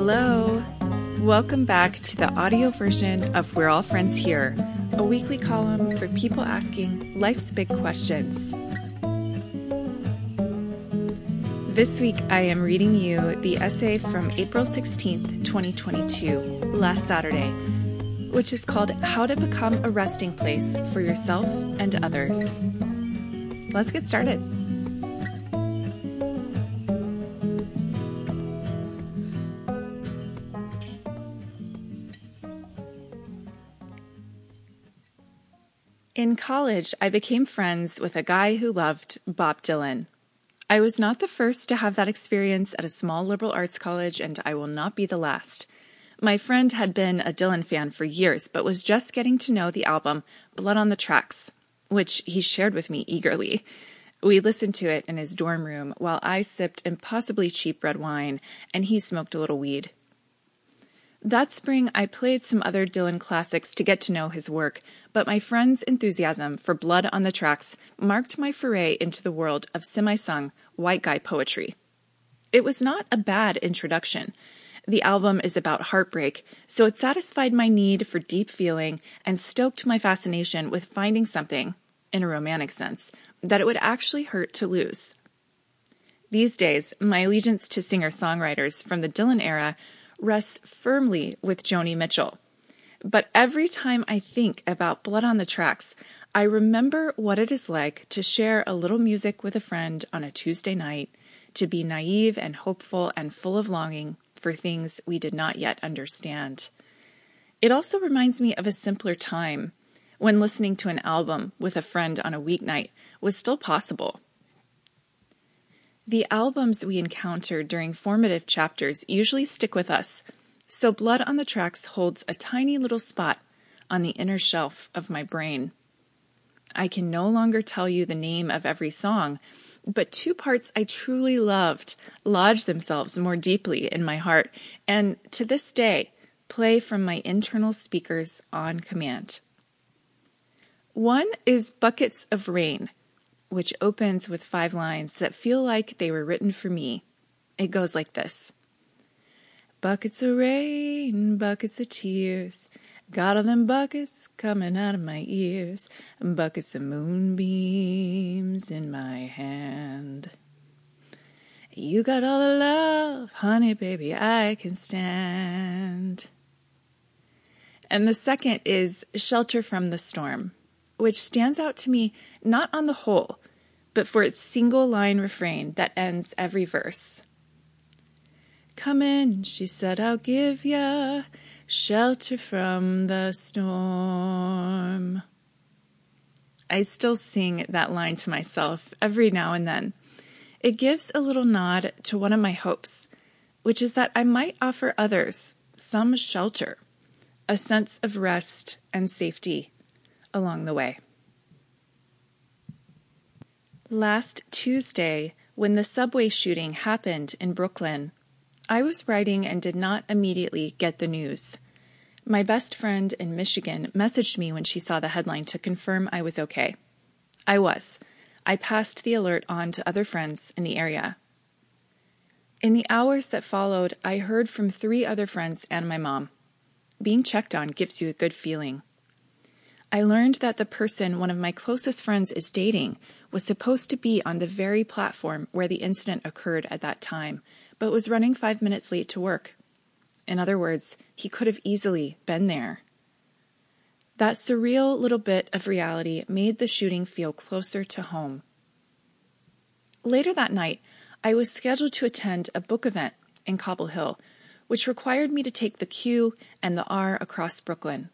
Hello. Welcome back to the audio version of We're All Friends Here, a weekly column for people asking life's big questions. This week I am reading you the essay from April 16th, 2022, last Saturday, which is called How to Become a Resting Place for Yourself and Others. Let's get started. In college, I became friends with a guy who loved Bob Dylan. I was not the first to have that experience at a small liberal arts college, and I will not be the last. My friend had been a Dylan fan for years, but was just getting to know the album Blood on the Tracks, which he shared with me eagerly. We listened to it in his dorm room while I sipped impossibly cheap red wine and he smoked a little weed. That spring, I played some other Dylan classics to get to know his work, but my friend's enthusiasm for Blood on the Tracks marked my foray into the world of semi sung white guy poetry. It was not a bad introduction. The album is about heartbreak, so it satisfied my need for deep feeling and stoked my fascination with finding something, in a romantic sense, that it would actually hurt to lose. These days, my allegiance to singer songwriters from the Dylan era rests firmly with Joni Mitchell. But every time I think about Blood on the Tracks, I remember what it is like to share a little music with a friend on a Tuesday night, to be naive and hopeful and full of longing for things we did not yet understand. It also reminds me of a simpler time when listening to an album with a friend on a weeknight was still possible. The albums we encounter during formative chapters usually stick with us, so Blood on the Tracks holds a tiny little spot on the inner shelf of my brain. I can no longer tell you the name of every song, but two parts I truly loved lodge themselves more deeply in my heart and to this day play from my internal speakers on command. One is Buckets of Rain which opens with five lines that feel like they were written for me. It goes like this Buckets of rain, buckets of tears. Got all them buckets coming out of my ears, buckets of moonbeams in my hand. You got all the love, honey, baby, I can stand. And the second is Shelter from the Storm which stands out to me not on the whole, but for its single line refrain that ends every verse. Come in, she said, I'll give ya shelter from the storm. I still sing that line to myself every now and then. It gives a little nod to one of my hopes, which is that I might offer others some shelter, a sense of rest and safety along the way. Last Tuesday, when the subway shooting happened in Brooklyn, I was writing and did not immediately get the news. My best friend in Michigan messaged me when she saw the headline to confirm I was okay. I was. I passed the alert on to other friends in the area. In the hours that followed, I heard from three other friends and my mom. Being checked on gives you a good feeling. I learned that the person one of my closest friends is dating was supposed to be on the very platform where the incident occurred at that time, but was running five minutes late to work. In other words, he could have easily been there. That surreal little bit of reality made the shooting feel closer to home. Later that night, I was scheduled to attend a book event in Cobble Hill, which required me to take the Q and the R across Brooklyn.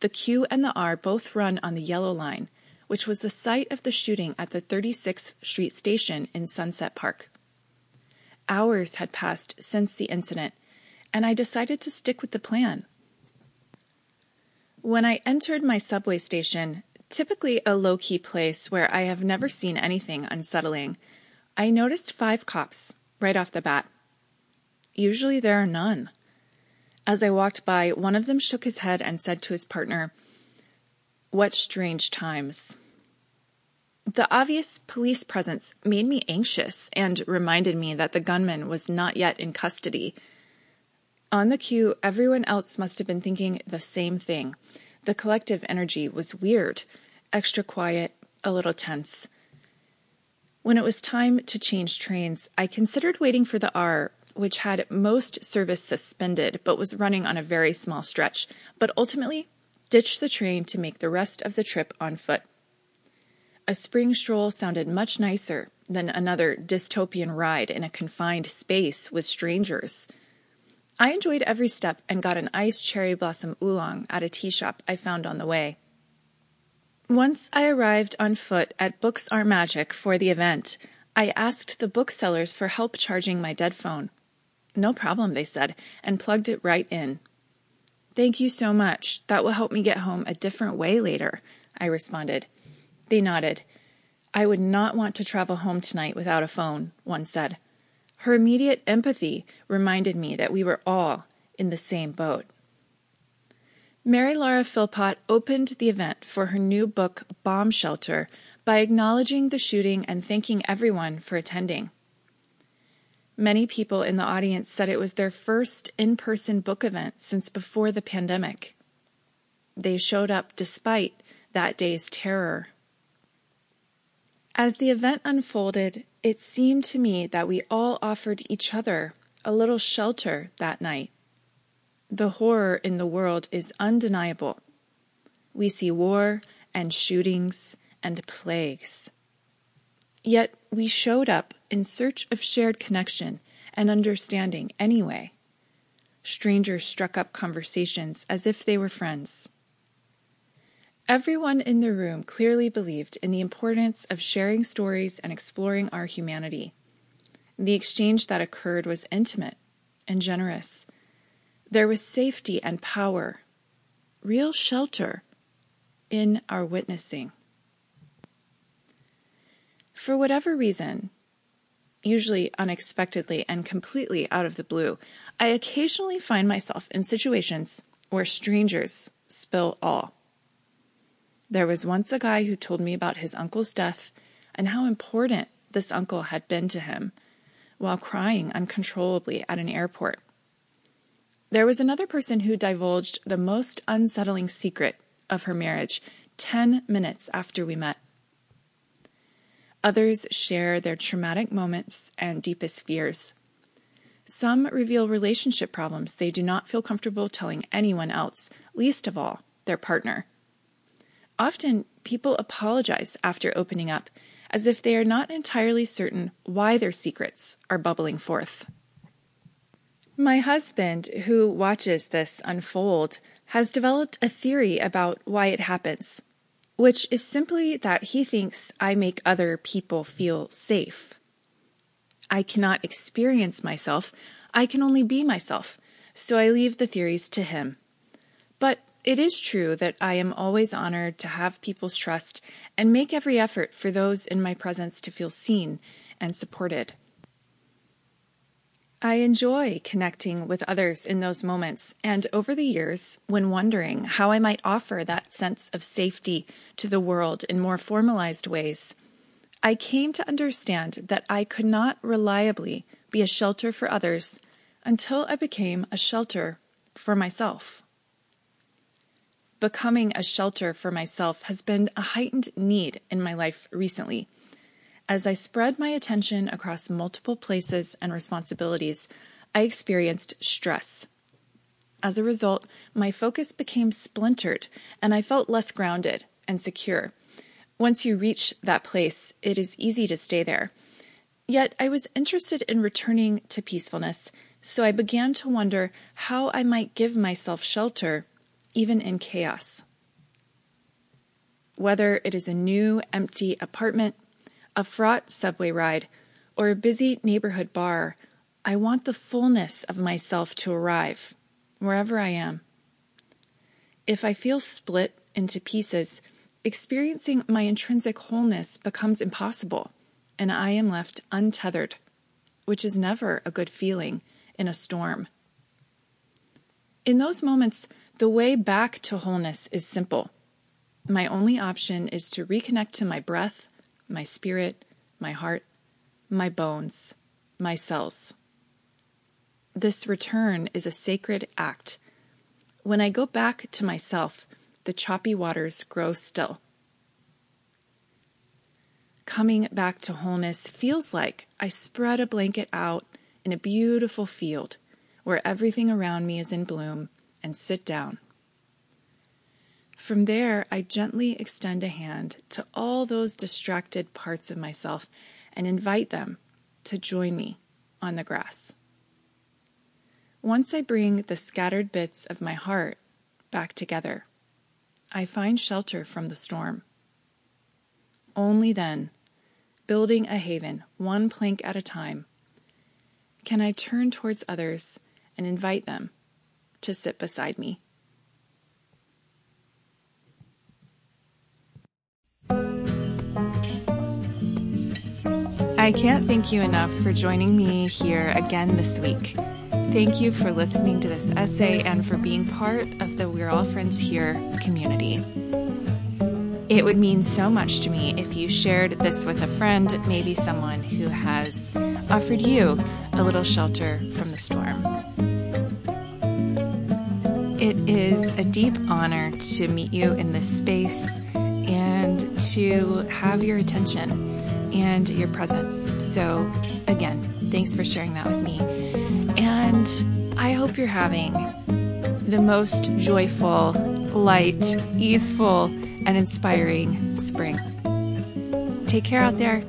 The Q and the R both run on the Yellow Line, which was the site of the shooting at the 36th Street station in Sunset Park. Hours had passed since the incident, and I decided to stick with the plan. When I entered my subway station, typically a low key place where I have never seen anything unsettling, I noticed five cops right off the bat. Usually there are none. As I walked by, one of them shook his head and said to his partner, What strange times. The obvious police presence made me anxious and reminded me that the gunman was not yet in custody. On the Q, everyone else must have been thinking the same thing. The collective energy was weird, extra quiet, a little tense. When it was time to change trains, I considered waiting for the R, which had most service suspended but was running on a very small stretch, but ultimately ditched the train to make the rest of the trip on foot. A spring stroll sounded much nicer than another dystopian ride in a confined space with strangers. I enjoyed every step and got an iced cherry blossom oolong at a tea shop I found on the way. Once I arrived on foot at Books Are Magic for the event, I asked the booksellers for help charging my dead phone. No problem, they said, and plugged it right in. Thank you so much. That will help me get home a different way later, I responded. They nodded. I would not want to travel home tonight without a phone, one said. Her immediate empathy reminded me that we were all in the same boat. Mary Laura Philpott opened the event for her new book, Bomb Shelter, by acknowledging the shooting and thanking everyone for attending. Many people in the audience said it was their first in person book event since before the pandemic. They showed up despite that day's terror. As the event unfolded, it seemed to me that we all offered each other a little shelter that night. The horror in the world is undeniable. We see war and shootings and plagues. Yet we showed up in search of shared connection and understanding anyway. Strangers struck up conversations as if they were friends. Everyone in the room clearly believed in the importance of sharing stories and exploring our humanity. The exchange that occurred was intimate and generous. There was safety and power, real shelter in our witnessing. For whatever reason, usually unexpectedly and completely out of the blue, I occasionally find myself in situations where strangers spill all. There was once a guy who told me about his uncle's death and how important this uncle had been to him while crying uncontrollably at an airport. There was another person who divulged the most unsettling secret of her marriage 10 minutes after we met. Others share their traumatic moments and deepest fears. Some reveal relationship problems they do not feel comfortable telling anyone else, least of all, their partner. Often people apologize after opening up, as if they are not entirely certain why their secrets are bubbling forth. My husband, who watches this unfold, has developed a theory about why it happens, which is simply that he thinks I make other people feel safe. I cannot experience myself, I can only be myself, so I leave the theories to him. But it is true that I am always honored to have people's trust and make every effort for those in my presence to feel seen and supported. I enjoy connecting with others in those moments, and over the years, when wondering how I might offer that sense of safety to the world in more formalized ways, I came to understand that I could not reliably be a shelter for others until I became a shelter for myself becoming a shelter for myself has been a heightened need in my life recently. As I spread my attention across multiple places and responsibilities, I experienced stress. As a result, my focus became splintered and I felt less grounded and secure. Once you reach that place, it is easy to stay there. Yet I was interested in returning to peacefulness, so I began to wonder how I might give myself shelter even in chaos. Whether it is a new, empty apartment, a fraught subway ride, or a busy neighborhood bar, I want the fullness of myself to arrive, wherever I am. If I feel split into pieces, experiencing my intrinsic wholeness becomes impossible, and I am left untethered, which is never a good feeling in a storm. In those moments, the way back to wholeness is simple. My only option is to reconnect to my breath, my spirit, my heart, my bones, my cells. This return is a sacred act. When I go back to myself, the choppy waters grow still. Coming back to wholeness feels like I spread a blanket out in a beautiful field where everything around me is in bloom and sit down. From there, I gently extend a hand to all those distracted parts of myself and invite them to join me on the grass. Once I bring the scattered bits of my heart back together, I find shelter from the storm. Only then, building a haven one plank at a time, can I turn towards others and invite them to sit beside me. I can't thank you enough for joining me here again this week. Thank you for listening to this essay and for being part of the We're All Friends Here community. It would mean so much to me if you shared this with a friend, maybe someone who has offered you a little shelter from the storm. It is a deep honor to meet you in this space and to have your attention and your presence. So, again, thanks for sharing that with me. And I hope you're having the most joyful, light, easeful, and inspiring spring. Take care out there.